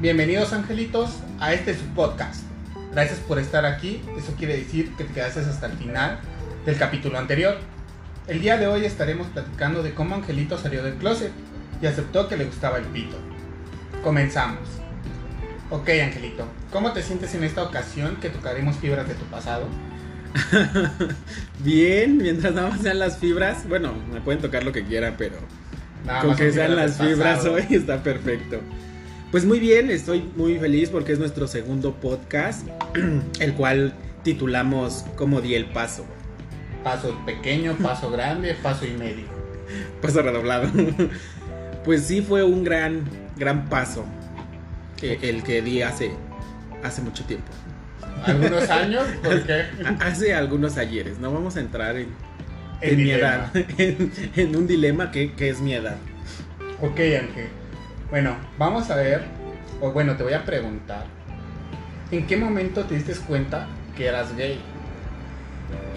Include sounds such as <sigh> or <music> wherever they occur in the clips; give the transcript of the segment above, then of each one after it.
Bienvenidos angelitos a este su podcast. Gracias por estar aquí. Eso quiere decir que te quedaste hasta el final del capítulo anterior. El día de hoy estaremos platicando de cómo Angelito salió del closet y aceptó que le gustaba el pito. Comenzamos. Ok Angelito, ¿cómo te sientes en esta ocasión que tocaremos fibras de tu pasado? <laughs> Bien, mientras nada más sean las fibras, bueno, me pueden tocar lo que quieran, pero Nada con que sean las fibras pasado. hoy está perfecto. Pues muy bien, estoy muy feliz porque es nuestro segundo podcast, <clears throat> el cual titulamos Como di el paso. Paso pequeño, paso <laughs> grande, paso y medio. Paso redoblado. <laughs> Pues sí fue un gran, gran paso eh, el que di hace, hace mucho tiempo. Algunos <laughs> años, porque A- Hace algunos ayeres, no vamos a entrar en, En en mi edad, en, en un dilema que, que es mi edad. Ok, Ángel. Bueno, vamos a ver, o bueno, te voy a preguntar, ¿en qué momento te diste cuenta que eras gay?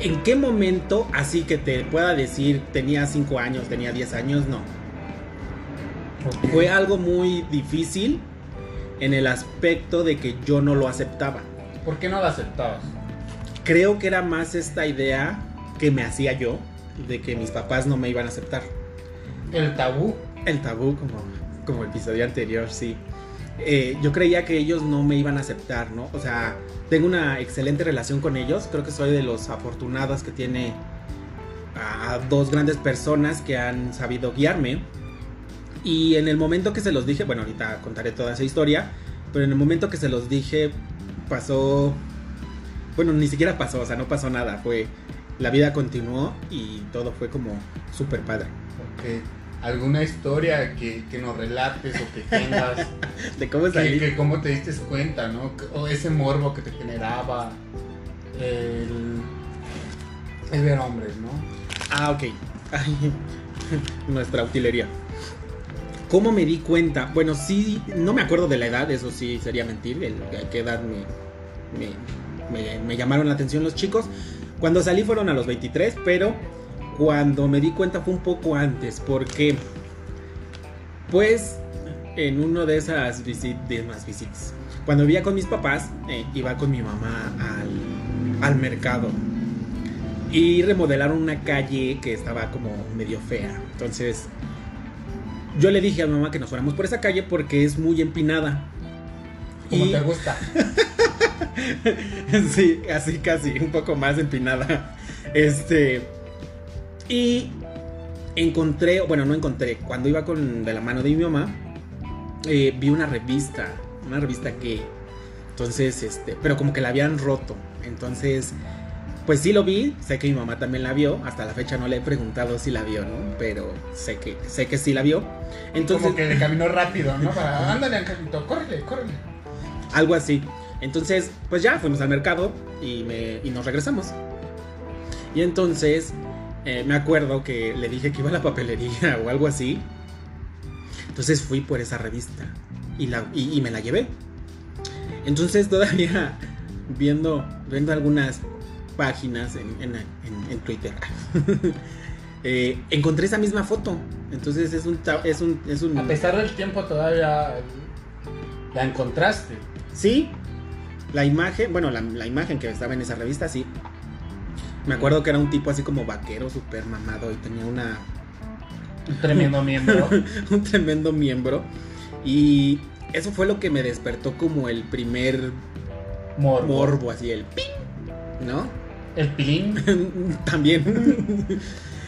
¿En qué momento, así que te pueda decir, tenía 5 años, tenía 10 años? No. Fue algo muy difícil en el aspecto de que yo no lo aceptaba. ¿Por qué no lo aceptabas? Creo que era más esta idea que me hacía yo de que mis papás no me iban a aceptar. El tabú. El tabú, como, como el episodio anterior, sí. Eh, yo creía que ellos no me iban a aceptar, ¿no? O sea, tengo una excelente relación con ellos. Creo que soy de los afortunados que tiene a dos grandes personas que han sabido guiarme. Y en el momento que se los dije, bueno, ahorita contaré toda esa historia, pero en el momento que se los dije, pasó. Bueno, ni siquiera pasó, o sea, no pasó nada. Fue. La vida continuó y todo fue como súper padre. Ok. ¿Alguna historia que, que nos relates o que tengas? <laughs> De cómo que, salí. que cómo te diste cuenta, ¿no? O ese morbo que te generaba el, el ver hombres, ¿no? Ah, ok. Ay, <laughs> nuestra utilería. ¿Cómo me di cuenta? Bueno, sí, no me acuerdo de la edad, eso sí sería mentir. El, a qué edad me, me, me- me llamaron la atención los chicos. Cuando salí fueron a los 23, pero cuando me di cuenta fue un poco antes, porque pues en uno de esas visit- de más visitas, cuando vivía con mis papás, eh, iba con mi mamá al, al mercado y remodelaron una calle que estaba como medio fea. Entonces, yo le dije a mi mamá que nos fuéramos por esa calle porque es muy empinada. Como Y- te gusta. <laughs> sí, así casi, un poco más empinada. Este. Y encontré, bueno, no encontré, cuando iba con de la mano de mi mamá, eh, vi una revista, una revista gay. Entonces, este, pero como que la habían roto. Entonces, pues sí lo vi, sé que mi mamá también la vio. Hasta la fecha no le he preguntado si la vio, ¿no? Pero sé que, sé que sí la vio. Entonces, Como que le caminó rápido, ¿no? Para, ándale, Angelito, córrele, córrele. Algo así. Entonces, pues ya fuimos al mercado y, me, y nos regresamos. Y entonces eh, me acuerdo que le dije que iba a la papelería <laughs> o algo así. Entonces fui por esa revista y, la, y, y me la llevé. Entonces todavía <laughs> viendo, viendo algunas páginas en, en- en- en Twitter, <laughs> eh, encontré esa misma foto. Entonces es un, es un, es un A pesar del tiempo todavía la encontraste. Sí, la imagen, bueno, la, la imagen que estaba en esa revista, sí. Me acuerdo que era un tipo así como vaquero, súper mamado y tenía una, Un tremendo <laughs> miembro. un tremendo miembro. Y eso fue lo que me despertó como el primer Morbo. morbo, así el ping, ¿no? El pilín. <laughs> También.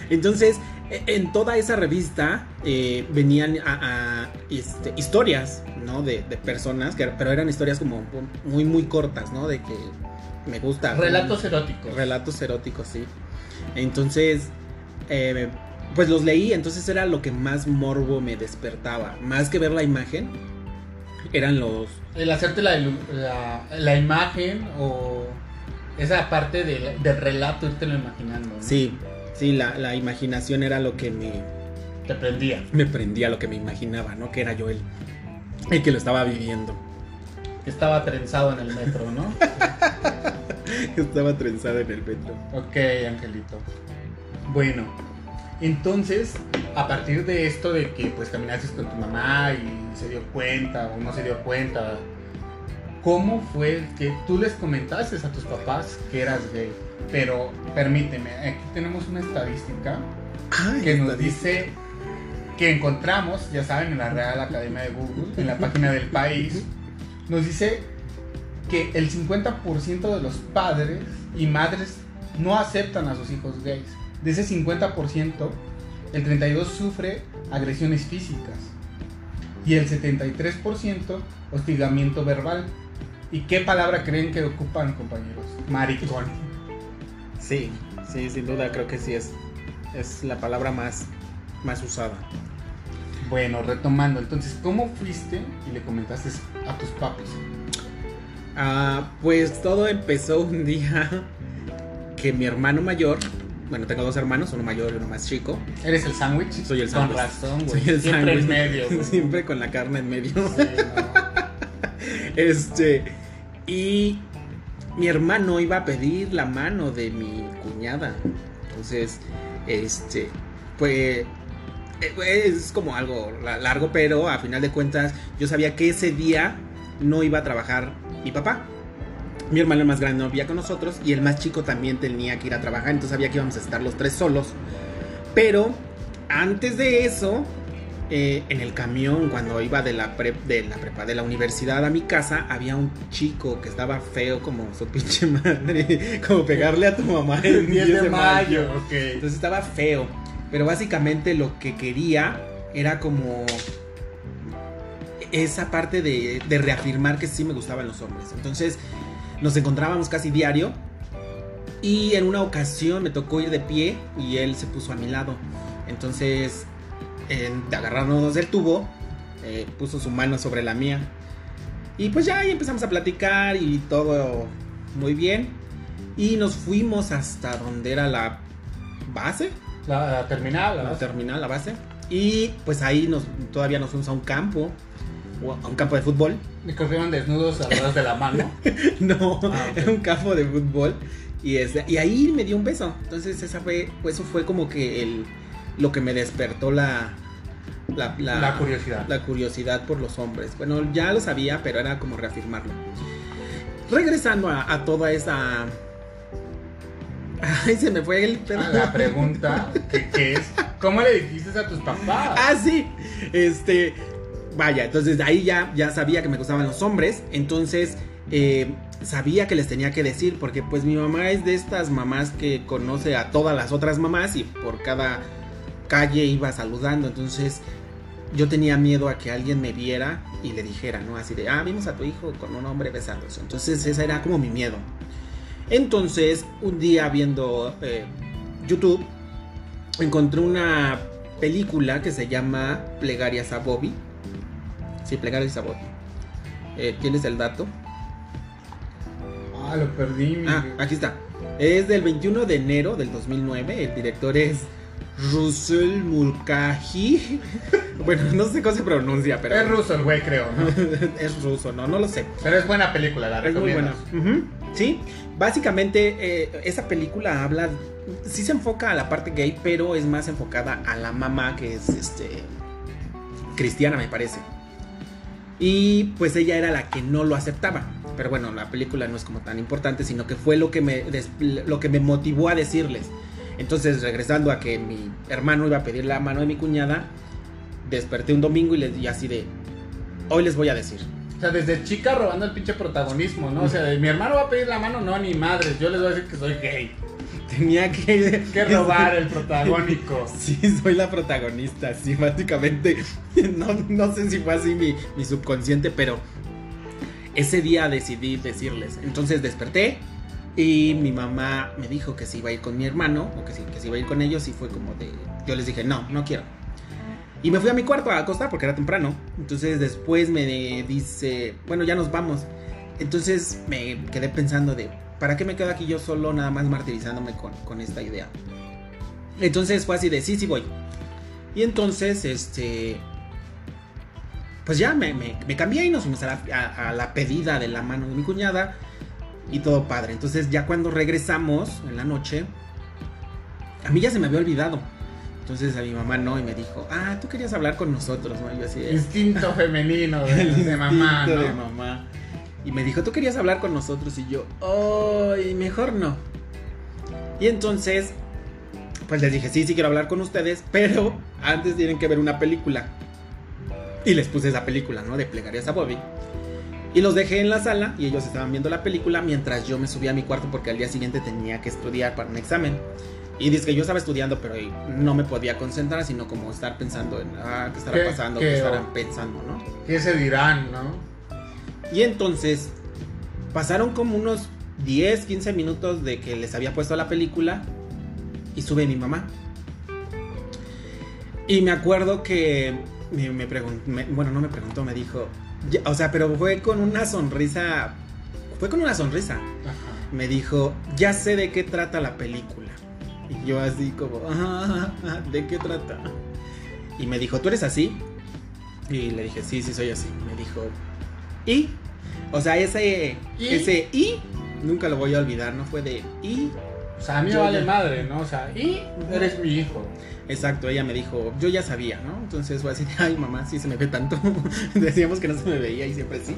Entonces, e- en toda esa revista eh, venían a, a, este, historias, ¿no? De, de personas, que, pero eran historias como muy, muy cortas, ¿no? De que me gusta. Relatos eróticos. Relatos eróticos, sí. Entonces, eh, pues los leí, entonces era lo que más morbo me despertaba. Más que ver la imagen, eran los... El hacerte la, la, la imagen o esa parte del, del relato, irte lo imaginando. ¿no? Sí, sí, la, la imaginación era lo que me, Te prendía. me prendía, lo que me imaginaba, ¿no? Que era yo el, el que lo estaba viviendo. Estaba trenzado en el metro, ¿no? <laughs> <laughs> Estaba trenzado en el metro. ok, Angelito. Bueno, Entonces, a partir de esto de que pues caminaste con tu mamá y se dio cuenta o no se dio cuenta, ¿cómo fue que tú les comentaste a tus papás que eras gay? Pero permíteme, aquí tenemos una estadística Ay, que nos estadística. dice que encontramos, ya saben, en la Real Academia de Google, en la página del país, nos dice que el 50% de los padres y madres no aceptan a sus hijos gays. De ese 50%, el 32% sufre agresiones físicas y el 73% hostigamiento verbal. ¿Y qué palabra creen que ocupan, compañeros? Maricón. Sí, sí, sin duda creo que sí es, es la palabra más, más usada. Bueno, retomando, entonces, ¿cómo fuiste y le comentaste a tus papis? Ah, pues todo empezó un día que mi hermano mayor, bueno, tengo dos hermanos, uno mayor y uno más chico. ¿Eres el sándwich? Soy el sándwich. Con razón, güey. Soy el Siempre en medio, güey. <laughs> Siempre con la carne en medio. Sí, no. <laughs> Este, y mi hermano iba a pedir la mano de mi cuñada. Entonces, este, pues es como algo la- largo, pero a final de cuentas yo sabía que ese día no iba a trabajar mi papá. Mi hermano el más grande no vivía con nosotros y el más chico también tenía que ir a trabajar, entonces sabía que íbamos a estar los tres solos. Pero antes de eso, eh, en el camión, cuando iba de la, prep, de la prepa de la universidad a mi casa, había un chico que estaba feo como su pinche madre, <laughs> como pegarle a tu mamá El 10 de mayo, ok. entonces estaba feo. Pero básicamente lo que quería era como esa parte de, de reafirmar que sí me gustaban los hombres. Entonces nos encontrábamos casi diario. Y en una ocasión me tocó ir de pie y él se puso a mi lado. Entonces, en- de agarrarnos del tubo, eh, puso su mano sobre la mía. Y pues ya ahí empezamos a platicar y todo muy bien. Y nos fuimos hasta donde era la base, La, la terminal, la terminal, la base. Y pues ahí nos, todavía nos fuimos a un campo, a un campo de fútbol. Me cogieron desnudos atrás de la mano. <laughs> No, Ah, era un campo de fútbol. Y, este, y ahí me dio un beso. Entonces esa fue, pues, eso fue como que el, lo que me despertó la, la, la, La curiosidad. la curiosidad por los hombres. Bueno, ya lo sabía, pero era como reafirmarlo. Regresando a, a toda esa... <laughs> Ay, se me fue el... Ah, la pregunta <laughs> que, que es, ¿cómo le dijiste a tus papás? Ah, sí. Este. Vaya, entonces de ahí ya, ya sabía que me gustaban los hombres. Entonces eh, sabía que les tenía que decir. Porque pues mi mamá es de estas mamás que conoce a todas las otras mamás. Y por cada calle iba saludando. Entonces yo tenía miedo a que alguien me viera y le dijera, ¿no? Así de, ah, vimos a tu hijo con un hombre besándose. Entonces ese era como mi miedo. Entonces, un día viendo eh, YouTube, encontré una película que se llama Plegarias a Bobby. Sí, Plegarias a Bobby. Eh, ¿Tienes el dato? Ah, lo perdí. mi- Ah, aquí está. Es del 21 de enero del 2009. El director es Russell Mulcahy. <laughs> bueno, no sé cómo se pronuncia, pero Es ruso el güey, creo, ¿no? <laughs> es ruso, no, no lo sé. Pero es buena película, la Es muy buena. recomiendo. Ujú, Sí, básicamente eh, esa película habla, sí se enfoca a la parte gay, pero es más enfocada a la mamá que es este cristiana, me parece. Y pues ella era la que no lo aceptaba. Pero bueno, la película no es como tan importante, sino que fue lo que me, lo que me motivó a decirles. Entonces, regresando a que mi hermano iba a pedir la mano de mi cuñada, desperté un domingo y les di así de, hoy les voy a decir. O sea, desde chica robando el pinche protagonismo, ¿no? O sea, de, mi hermano va a pedir la mano, no, ni madres. Yo les voy a decir que soy gay. Tenía que, Que robar el protagónico. Sí, soy la protagonista, sí, básicamente. <laughs> No, no sé si fue así mi, mi subconsciente, pero ese día decidí decirles. Entonces desperté y mi mamá me dijo que se iba a ir con mi hermano, o que sí, que se iba a ir con ellos, y fue como de. Yo les dije, no, no quiero. Y me fui a mi cuarto a acostar porque era temprano. Entonces después me dice, bueno, ya nos vamos. Entonces me quedé pensando de, ¿para qué me quedo aquí yo solo nada más martirizándome con, con esta idea? Entonces fue así de, sí, sí voy. Y entonces, este... Pues ya me, me- me cambié y nos fuimos a la, a- a la pedida de la mano de mi cuñada. Y todo padre. Entonces ya cuando regresamos en la noche, a mí ya se me había olvidado. Entonces a mi mamá no, y me dijo, ah, tú querías hablar con nosotros, ¿no? Y yo así Instinto femenino de, de <laughs> mamá, de mamá. Y me dijo, tú querías hablar con nosotros, y yo, ay, mejor no. Y entonces, pues les dije, sí, sí quiero hablar con ustedes, pero antes tienen que ver una película. Y les puse esa película, ¿no? De Plegarias a Bobby. Y los dejé en la sala y ellos estaban viendo la película mientras yo me subía a mi cuarto porque al día siguiente tenía que estudiar para un examen. Y dice que yo estaba estudiando, pero no me podía concentrar, sino como estar pensando en, ah, ¿qué estará ¿Qué- pasando? qué- ¿Qué, estarán pensando, no? ¿Qué se dirán, no? Y entonces pasaron como unos 10, 15 minutos de que les había puesto la película y sube mi mamá. Y me acuerdo que me, me preguntó, bueno, no me preguntó, me dijo, ya- o sea, pero fue con una sonrisa, fue con una sonrisa. Ajá. Me dijo, ya sé de qué trata la película. Y yo así como, "Ah, ah, ¿de qué trata? Y me dijo, ¿tú eres así? Y le dije, sí, sí, soy así. Me dijo, ¿y? O sea, ese, ¿Y? ese y nunca lo voy a olvidar, ¿no? Fue de y. O sea, a mí me vale ya- madre, ¿no? O sea, y eres mi hijo. Exacto, ella me dijo, yo ya sabía, ¿no? Entonces fue así, ay mamá, sí se me ve tanto. <laughs> Decíamos que no se me veía y siempre sí.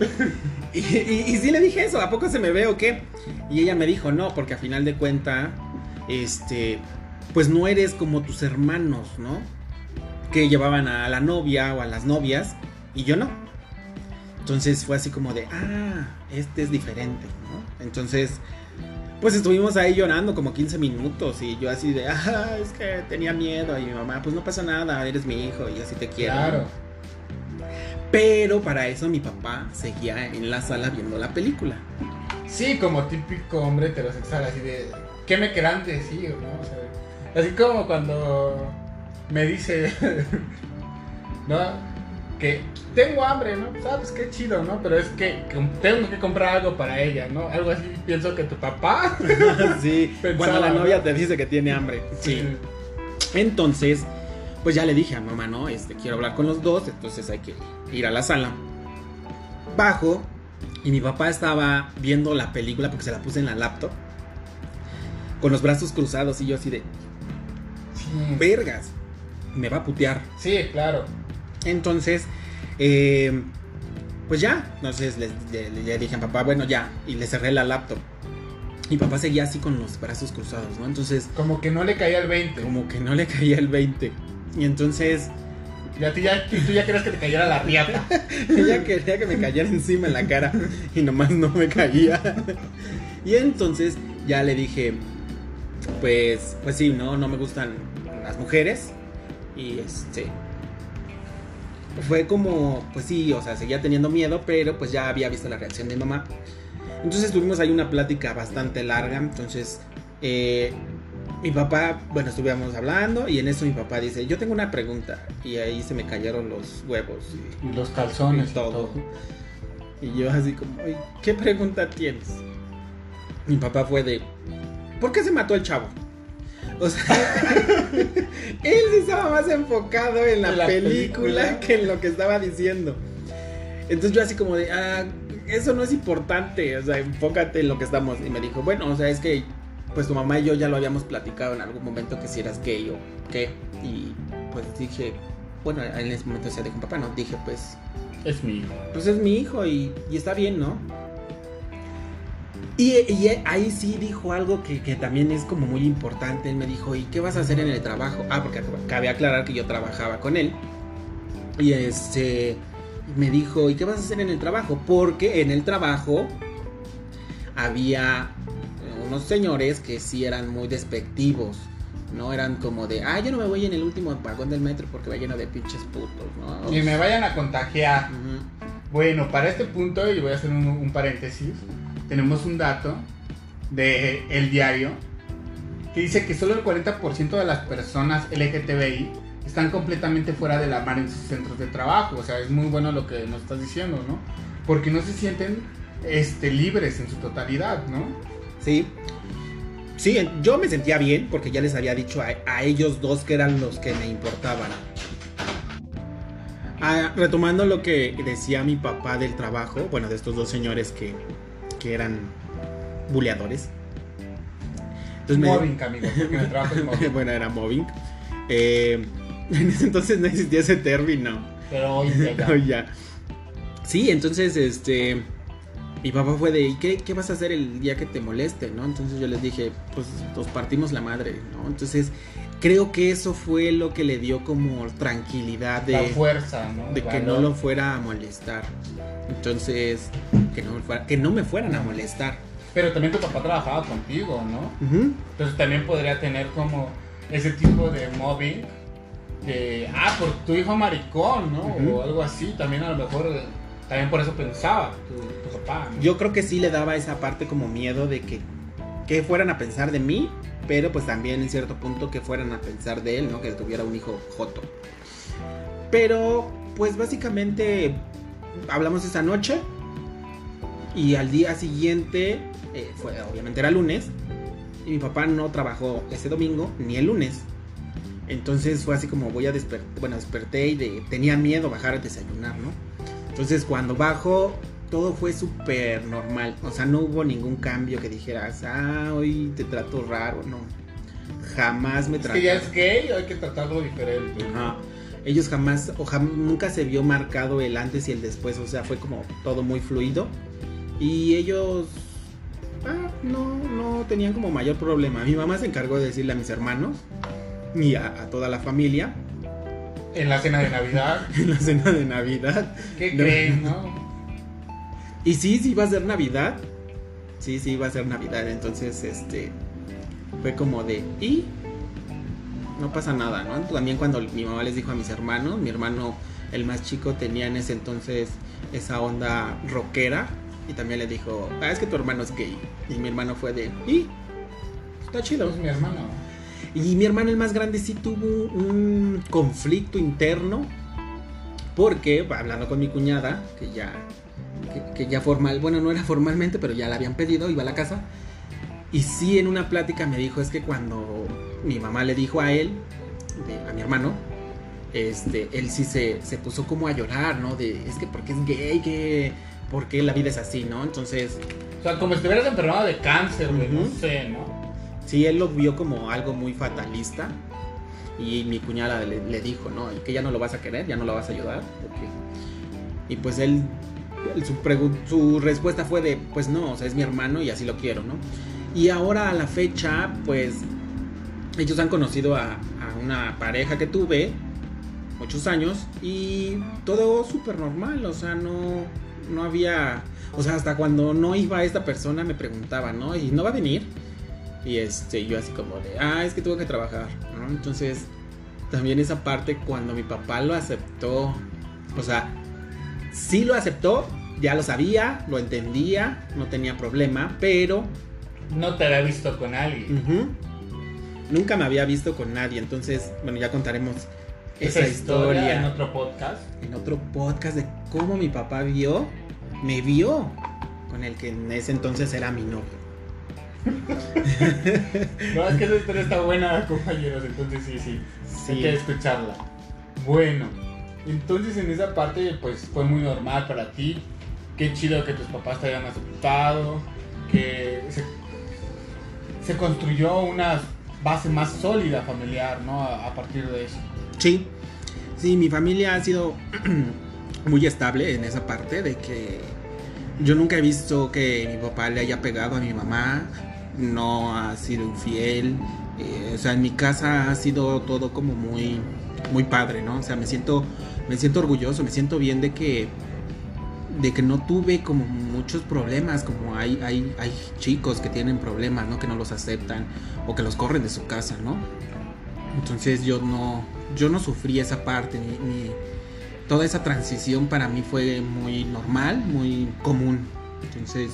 y, y, y sí le dije eso, ¿a poco se me ve o qué? Y ella me dijo, no, porque a final de cuenta, este, pues no eres como tus hermanos, ¿no? Que llevaban a la novia o a las novias y yo no. Entonces fue así como de, ah, este es diferente, ¿no? Entonces, pues estuvimos ahí llorando como 15 minutos y yo así de, ah, es que tenía miedo y mi mamá, pues no pasa nada, eres mi hijo y así te quiero. Claro. Pero para eso mi papá seguía en la sala viendo la película. Sí, como típico hombre heterosexual, así de, ¿qué me querrán decir, no? O sea, así como cuando me dice, <laughs> ¿no? Que tengo hambre, ¿no? Sabes qué chido, ¿no? Pero es que tengo que comprar algo para ella, ¿no? Algo así pienso que tu papá. <laughs> sí, Pensaba, cuando la ¿no? novia te dice que tiene hambre. Sí. Entonces, pues ya le dije a mamá, no, este, quiero hablar con los dos, entonces hay que ir a la sala. Bajo y mi papá estaba viendo la película porque se la puse en la laptop. Con los brazos cruzados y yo así de, Sí, vergas, me va a putear. sí, claro. Entonces, eh, pues ya, entonces le, le- le dije a papá, bueno, ya, y le cerré la laptop. Y papá seguía así con los brazos cruzados, ¿no? Entonces, Como que no le caía el 20. como que no le caía el 20. Y entonces, Y a ti ya, tú ya querías que te cayera la riata. <laughs> ella quería que me cayera encima en la cara y nomás no me caía. Y entonces ya le dije, pues, pues sí, no, no me gustan las mujeres. Y este, fue como, pues sí, o sea, seguía teniendo miedo, pero pues ya había visto la reacción de mamá. Entonces tuvimos ahí una plática bastante larga. Entonces, eh, mi papá, bueno, estuvimos hablando y en eso mi papá dice, yo tengo una pregunta. Y ahí se me cayeron los huevos. Y, los calzones y y todo. Y yo así como, "Ay, ¿qué pregunta tienes? Mi papá fue de, ¿por qué se mató el chavo? O sea, <laughs> él estaba más enfocado en la, En la película, película. que en lo que estaba diciendo. Entonces yo así como de, ah, eso no es importante, o sea, enfócate en lo que estamos. Y me dijo, bueno, o sea, es que pues tu mamá y yo ya lo habíamos platicado en algún momento que si eras gay o qué. Y pues dije, bueno, en ese momento decía de con papá, no, dije pues Es mi hijo. pues es mi hijo y, y está bien, ¿no? Y, y ahí sí dijo algo que, que también es como muy importante. Él me dijo, ¿y qué vas a hacer en el trabajo? Ah, porque cabe aclarar que yo trabajaba con él. Y este me dijo, ¿y qué vas a hacer en el trabajo? Porque en el trabajo había unos señores que sí eran muy despectivos. No eran como de, ah, yo no me voy en el último vagón del metro porque va lleno de pinches putos, ¿no? Y me vayan a contagiar. Bueno, para este punto, y voy a hacer un, un paréntesis, tenemos un dato de El Diario que dice que solo el 40% de las personas LGTBI están completamente fuera de la mar en sus centros de trabajo. O sea, es muy bueno lo que nos estás diciendo, ¿no? Porque no se sienten este, libres en su totalidad, ¿no? Sí. Sí, yo me sentía bien porque ya les había dicho a, a ellos dos que eran los que me importaban. Ah, retomando lo que decía mi papá del trabajo, bueno, de estos dos señores que, que eran buleadores. Entonces me- Mobbing, amigo, porque en el trabajo es mobbing. <laughs> bueno, era mobbing. Eh, <laughs> en ese entonces no existía ese término. Pero hoy ya. <laughs> Oh, ya. Sí, entonces, este. Mi papá fue de, ¿y qué, qué vas a hacer el día que te moleste? ¿no? Entonces yo les dije, pues nos partimos la madre, ¿no? Entonces creo que eso fue lo que le dio como tranquilidad de, La fuerza, ¿no? de que no lo fuera a molestar. Entonces, que no, que no me fueran a molestar. Pero también tu papá trabajaba contigo, ¿no? Entonces también podría tener como ese tipo de mobbing de, ah, por tu hijo maricón, ¿no? Ujú. O algo así, también a lo mejor, también por eso pensaba tu, papá. Yo creo que sí le daba esa parte como miedo de que, que fueran a pensar de mí, pero pues también en cierto punto que fueran a pensar de él, ¿no? Que tuviera un hijo joto. Pero pues básicamente hablamos esa noche y al día siguiente, eh, fue, obviamente era lunes, y mi papá no trabajó ese domingo ni el lunes. Entonces fue así como voy a despertar, bueno, desperté y de- tenía miedo bajar a desayunar, ¿no? Entonces cuando bajo, todo fue súper normal. O sea, no hubo ningún cambio que dijeras, ah, hoy te trato raro, no. Jamás me trataron. que ya es gay, hay que tratarlo diferente. Ajá. Ellos jamás, o jam- nunca se vio marcado el antes y el después, o sea, fue como todo muy fluido. Y ellos, ah, no, no tenían como mayor problema. Mi mamá se encargó de decirle a mis hermanos y a, a toda la familia En la cena de Navidad, <laughs> en la cena de Navidad. ¿qué No. creen, no? Y sí, sí iba a ser Navidad. Sí, sí iba a ser Navidad. Entonces, este, fue como de, ¿y? No pasa nada, ¿no? También cuando mi mamá les dijo a mis hermanos, mi hermano, el más chico, tenía en ese entonces esa onda rockera. Y también le dijo, ah, es que tu hermano es gay. Y mi hermano fue de, ¿y? Está chido. Es mi hermano. Y mi hermano el más grande sí tuvo un conflicto interno. Porque, hablando con mi cuñada, que ya, que, que ya formal, bueno, no era formalmente, pero ya la habían pedido, iba a la casa. Y sí, en una plática me dijo, es que cuando mi mamá le dijo a él, de- a mi hermano, este, él sí se, se puso como a llorar, ¿no? De, es que porque es gay, que, porque la vida es así, ¿no? Entonces, O sea, como si estuvieras enfermado de cáncer, güey, no Ujú. sé, ¿no? Sí, él lo vio como algo muy fatalista. Y mi cuñada le, dijo, ¿no? Que ya no lo vas a querer, ya no lo vas a ayudar. Y pues él, su respuesta fue de, pues no, o sea, es mi hermano y así lo quiero, ¿no? Y ahora a la fecha, pues ellos han conocido a, a una pareja que tuve, muchos años, y todo súper normal, o sea, no, no había, o sea, hasta cuando no iba esta persona me preguntaba, ¿no? ¿Y no va a venir? Y este, yo así como de, ah, es que tuve que trabajar, ¿no? Entonces, también esa parte cuando mi papá lo aceptó, o sea, sí lo aceptó, ya lo sabía, lo entendía, no tenía problema, pero No te había visto con alguien. nunca me había visto con nadie, entonces, bueno, ya contaremos esa, Esa historia, historia en otro podcast. en otro podcast de cómo mi papá vio, me vio con el que en ese entonces era mi novio. No, es que esa historia está buena, compañeros, entonces sí, sí. Hay Sí. que escucharla. Bueno, entonces en esa parte pues fue muy normal para ti. Qué chido que tus papás te hayan aceptado, que se, se construyó una base más sólida familiar, ¿no? A, a partir de eso. Sí, sí, mi familia ha sido <clears throat> muy estable en esa parte de que yo nunca he visto que mi papá le haya pegado a mi mamá, no ha sido infiel, eh, o sea, en mi casa ha sido todo como muy, muy padre, ¿no? O sea, me siento, me siento orgulloso, me siento bien de que, de que no tuve como muchos problemas, como hay, hay, hay chicos que tienen problemas, ¿no? Que no los aceptan o que los corren de su casa, ¿no? Entonces yo no, yo no sufrí esa parte, ni, ni- toda esa transición para mí fue muy normal, muy común. Entonces,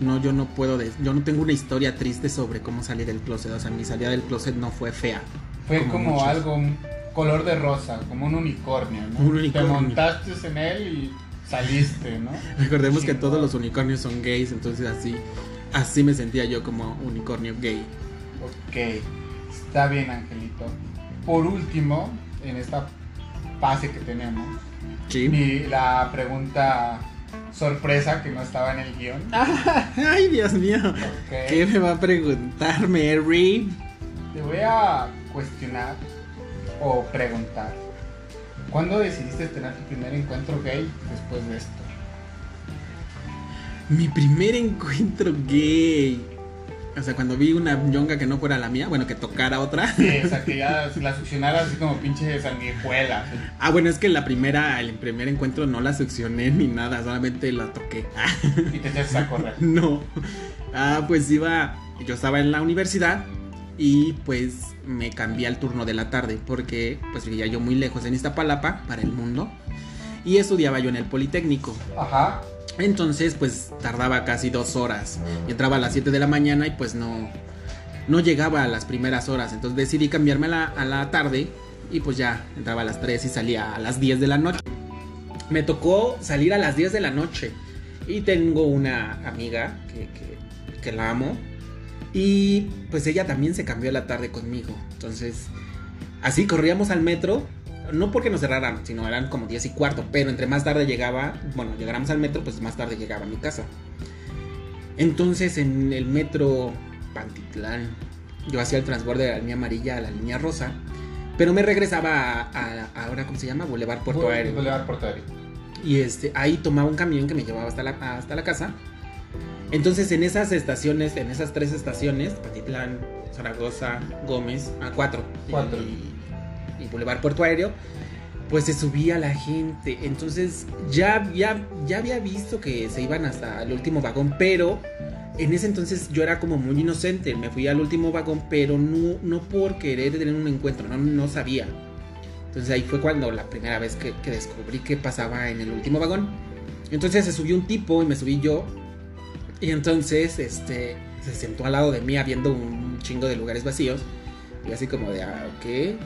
no, yo no puedo, de- yo no tengo una historia triste sobre cómo salir del closet. O sea, mi salida del closet no fue fea. Fue Como algo un color de rosa, como un unicornio, ¿no? Un unicornio. Te montaste en él y saliste, ¿no? <laughs> Recordemos que todos los unicornios son gays, entonces así, así me sentía yo como unicornio gay. Ok, está bien, Angelito. Por último, en esta fase que tenemos, Sí. mi- la pregunta sorpresa que no estaba en el guion. <laughs> Ay, Dios mío. ¿Qué me va a preguntar, Mary? Te voy a cuestionar o preguntar. ¿Cuándo decidiste tener tu primer encuentro gay después de esto? Mi primer encuentro gay. O sea, cuando vi una yonga que no fuera la mía, bueno, que tocara otra. Sí, o sea, que ya la succionara así como pinche sanguijuela. así. Ah, bueno, es que la primera, el primer encuentro no la succioné ni nada, solamente la toqué. Y te echaste a correr. <laughs> No. Ah, pues iba. Yo estaba en la universidad y pues me cambié al turno de la tarde porque pues vivía yo muy lejos en Iztapalapa para el mundo y estudiaba yo en el Politécnico. Ajá. Entonces pues tardaba casi dos horas. Y entraba a las 7 de la mañana y pues no, no llegaba a las primeras horas. Entonces decidí cambiarme a la, tarde y pues ya entraba a las 3 y salía a las 10 de la noche. Me tocó salir a las 10 de la noche. Y tengo una amiga que, que, que la amo. Y pues ella también se cambió a la tarde conmigo. Entonces, así corríamos al metro. No porque nos cerraran, sino eran como 10 y cuarto. Pero entre más tarde llegaba, bueno, llegáramos al metro, pues más tarde llegaba a mi casa. Entonces en el metro Pantitlán, yo hacía el transborde de la línea amarilla a la línea rosa. Pero me regresaba a, ahora, ¿cómo se llama? Boulevard Puerto Aéreo. Boulevard Puerto Aéreo. Y este, ahí tomaba un camión que me llevaba hasta la, hasta la casa. Entonces en esas estaciones, en esas tres estaciones, Patitlán, Zaragoza, Gómez, a cuatro, Cuatro. Y Boulevard Puerto Aéreo, pues se subía la gente. Entonces ya, ya, ya había visto que se iban hasta el último vagón, pero en ese entonces yo era como muy inocente. Me fui al último vagón, pero no, no por querer tener un encuentro, no, no sabía. Entonces ahí fue cuando la primera vez que, que descubrí qué pasaba en el último vagón. Entonces se subió un tipo y me subí yo. Y entonces este se sentó al lado de mí habiendo un chingo de lugares vacíos. Y así como de, ah, ok.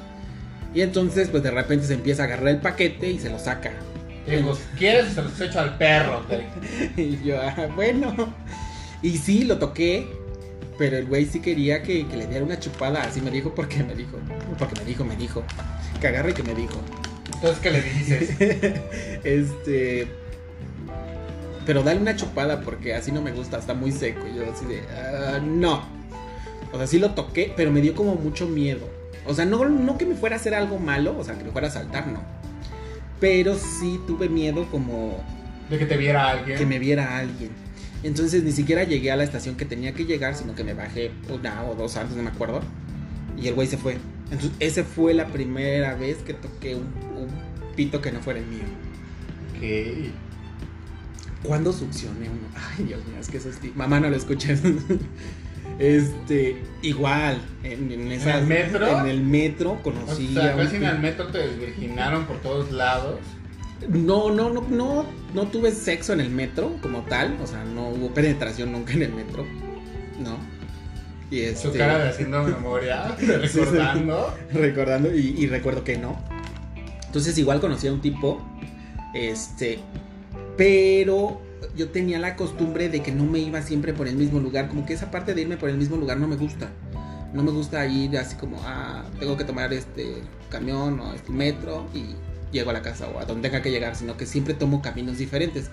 Y entonces pues de repente se empieza a agarrar el paquete y se lo saca. Digo, ¿quieres? Se los echo al perro. <laughs> Y yo, ah, bueno. Y sí, lo toqué. Pero el güey sí quería que, que le diera una chupada. Así me dijo porque me dijo. Porque me dijo, me dijo. Que agarre y que me dijo. Entonces, ¿qué le dices? <laughs> este. Pero dale una chupada porque así no me gusta, está muy seco. Y yo así de. "Ah, no. O sea, sí lo toqué, pero me dio como mucho miedo. O sea, no, no que me fuera a hacer algo malo, o sea, que me fuera a saltar, no. Pero sí tuve miedo como De que te viera alguien. que me viera alguien. Entonces ni siquiera llegué a la estación que tenía que llegar, sino que me bajé una o dos antes, no me acuerdo. Y el güey se fue. Entonces, esa fue la primera vez que toqué un, un pito que no fuera el mío. Ok. ¿Cuándo succioné uno? Ay, Dios mío, es que eso es... Mamá, no lo escuches. <laughs> este, igual, en, en esas- el metro? En el metro O conocí sea, a un casi en el metro te desvirginaron por todos lados. No, no, no, no, no tuve sexo en el metro como tal. O sea, no hubo penetración nunca en el metro. No. Y Su este, cara de haciendo memoria, <laughs> sí. recordando. recordando y, y recuerdo que no. Entonces igual conocí a un tipo, este, pero yo tenía la costumbre de que no me iba siempre por el mismo lugar, como que esa parte de irme por el mismo lugar no me gusta. No me gusta ir así como, ah, tengo que tomar este camión o este metro y llego a la casa o a donde tenga que llegar, sino que siempre tomo caminos diferentes.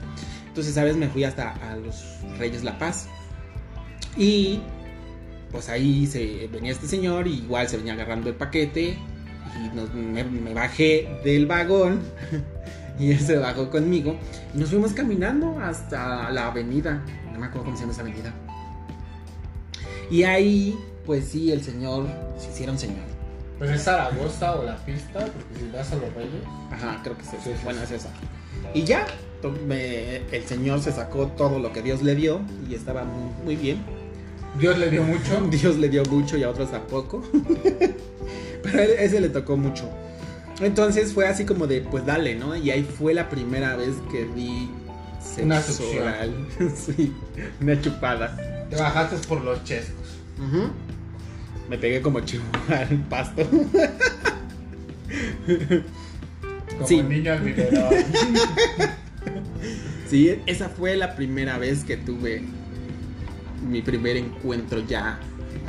Entonces, ¿sabes? Me fui hasta a los Reyes La Paz y pues ahí se venía este señor y igual se venía agarrando el paquete y nos- me, me bajé del vagón <laughs> y él se bajó conmigo y nos fuimos caminando hasta la avenida, no me acuerdo cómo se llama esa avenida. Y ahí, pues sí, el señor se hicieron señor. Pues es Zaragoza o la pista, porque si vas a los Reyes. Ajá, creo que es. Sí, bueno, es esa. Y ya, me- el señor se sacó todo lo que Dios le dio y estaba muy, muy bien. Dios le dio mucho. <laughs> Dios le dio mucho y a otros tampoco. <laughs> Pero a ese le tocó mucho. Entonces fue así como de, pues dale, ¿no? Y ahí fue la primera vez que di sexo Una succión. oral. <laughs> sí, una chupada. Te bajaste por los chescos. Me pegué como chihuahua al pasto. Como Sí. niño al biberón. <laughs> Sí, esa fue la primera vez que tuve mi primer encuentro ya,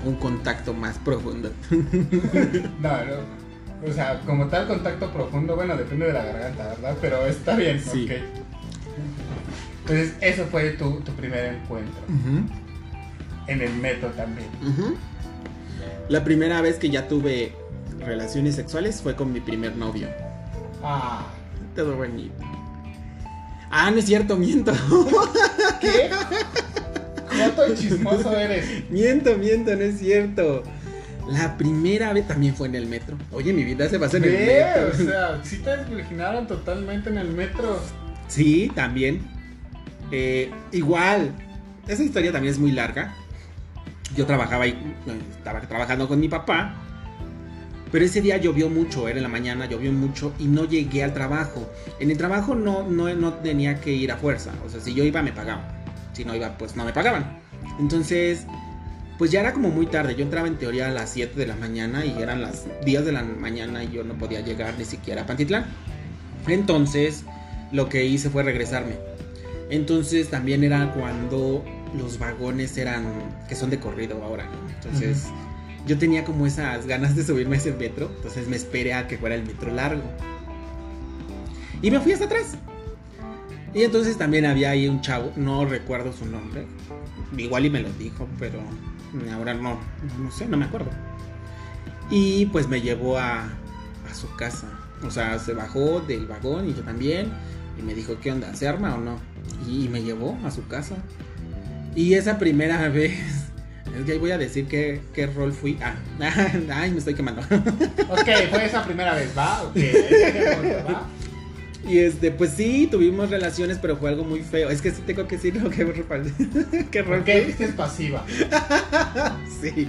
un contacto más profundo. <laughs> No, no. O sea, como tal contacto profundo, bueno, depende de la garganta, ¿verdad? Pero está bien, Sí. ok. Entonces, eso fue tu, tu primer encuentro. En el metro también. La primera vez que ya tuve relaciones sexuales fue con mi primer novio. Ah, Todo bonito. Ah, no es cierto, miento. ¿qué? <laughs> Y chismoso eres. miento, miento, no es cierto. La primera vez también fue en el metro. Oye, mi vida se basa en el Ve, o metro. sea, sí te desvirginaron totalmente en el metro. Sí, también. Eh, igual, esa historia también es muy larga. Yo trabajaba ahí, eh, estaba trabajando con mi papá. Pero ese día llovió mucho, era en la mañana, llovió mucho y no llegué al trabajo. En el trabajo no, no, no tenía que ir a fuerza. O sea, si yo iba, me pagaban. Si no iba, pues no me pagaban. Entonces, pues ya era como muy tarde. Yo entraba en teoría a las 7 de la mañana y eran las 10 de la mañana y yo no podía llegar ni siquiera a Pantitlán. Entonces, lo que hice fue regresarme. Entonces también era cuando los vagones eran, que son de corrido ahora, ¿no? Entonces yo tenía como esas ganas de subirme a ese metro, entonces me esperé a que fuera el metro largo. Y me fui hasta atrás. Y entonces también había ahí un chavo, no recuerdo su nombre, igual y me lo dijo, pero ahora no, no sé, no me acuerdo. Y pues me llevó a, a su casa. O sea, se bajó del vagón y yo también. Y me dijo, ¿qué onda? ¿Se arma o no? Y me llevó a su casa. Y esa primera <laughs> vez, es que ahí voy a decir qué, qué rol fui. Ah, <laughs> ay, me estoy quemando. Ok, fue esa primera vez, ¿va? Ok, <laughs> ese ¿va? Y este, pues sí, tuvimos relaciones, pero fue algo muy feo. Es que sí tengo que decirlo, <laughs> qué rol, qué rol ¿Por qué fui. dijiste es pasiva? <laughs> Sí.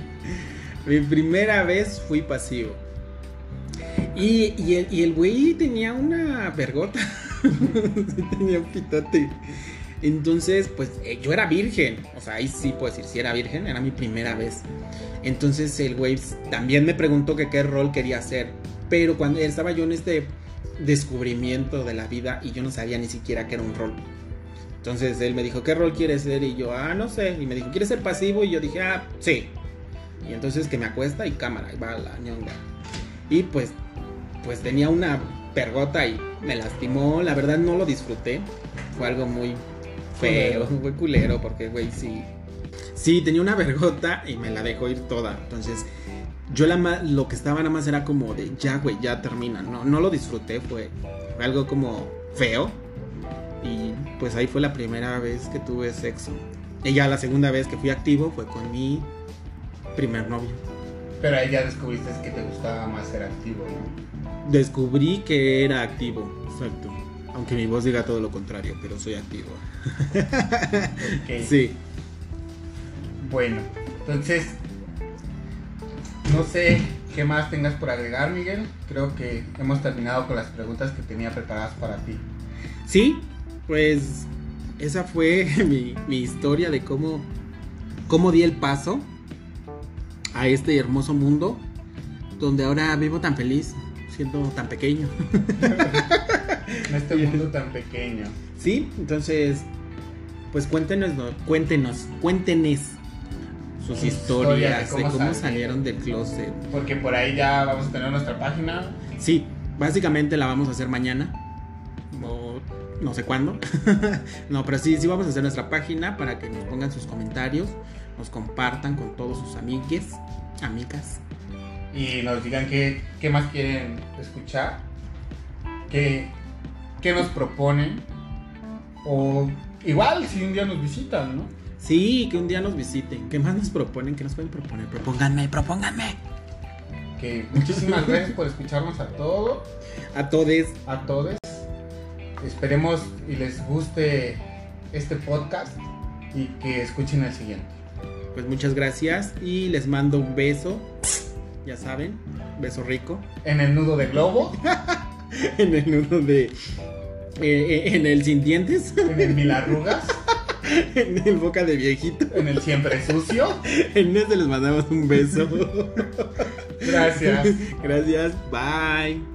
Mi primera vez fui pasivo. Y, y el, y el güey tenía una vergota. <laughs> Sí, tenía un pitote. Entonces, pues eh, yo era virgen. O sea, ahí sí puedo decir, si era virgen, era mi primera vez. Entonces el güey también me preguntó que qué rol quería hacer. Pero cuando estaba yo en este descubrimiento de la vida y yo no sabía ni siquiera que era un rol. Entonces él me dijo, ¿qué rol quieres ser? Y yo, ah, no sé. Y me dijo, ¿quieres ser pasivo? Y yo dije, ah, sí. Y entonces que me acuesta y cámara, y va la ñonga. Y pues, pues tenía una pergota y me lastimó. La verdad no lo disfruté. Fue algo muy feo, muy culero, porque güey, sí. Sí, tenía una vergota y me la dejó ir toda. Entonces, yo la ma- lo que estaba nada más era como de, ya, güey, ya termina. No, no lo disfruté, fue, fue algo como feo. Y pues ahí fue la primera vez que tuve sexo. Y ya la segunda vez que fui activo fue con mi primer novio. Pero ahí ya descubriste que te gustaba más ser activo, ¿no? Descubrí que era activo, exacto. Aunque mi voz diga todo lo contrario, pero soy activo. <laughs> Sí. Bueno, entonces, no sé qué más tengas por agregar, Miguel. Creo que hemos terminado con las preguntas que tenía preparadas para ti. Sí, pues esa fue <laughs> mi, mi historia de cómo, cómo di el paso a este hermoso mundo donde ahora vivo tan feliz, siendo tan pequeño. <laughs> En este mundo tan pequeño. Sí, entonces, pues cuéntenos, ¿no? cuéntenos, cuéntenes sus historias de de cómo cómo, salieron. salieron del closet. Porque por ahí ya vamos a tener nuestra página. Sí, básicamente la vamos a hacer mañana. O no sé cuándo. <laughs> no, pero sí, sí vamos a hacer nuestra página para que nos pongan sus comentarios, nos compartan con todos sus amigues, amigas. y nos digan qué, qué más quieren escuchar, qué, qué nos proponen, o igual si un día nos visitan, ¿no? Sí, que un día nos visiten. ¿Qué más nos proponen? ¿Qué nos pueden proponer? Propónganme, propónganme. Que muchísimas gracias por escucharnos a todos, A todos. a todos. Esperemos y les guste este podcast y que escuchen el siguiente. Pues muchas gracias y les mando un beso. Ya saben, beso rico. En el nudo de globo, <laughs> En el nudo de. eh, eh, en el sin dientes. en el mil arrugas, <laughs> En el boca de viejito. en el siempre sucio. <laughs> En ese les mandamos un beso. <laughs> Gracias. Gracias. Bye.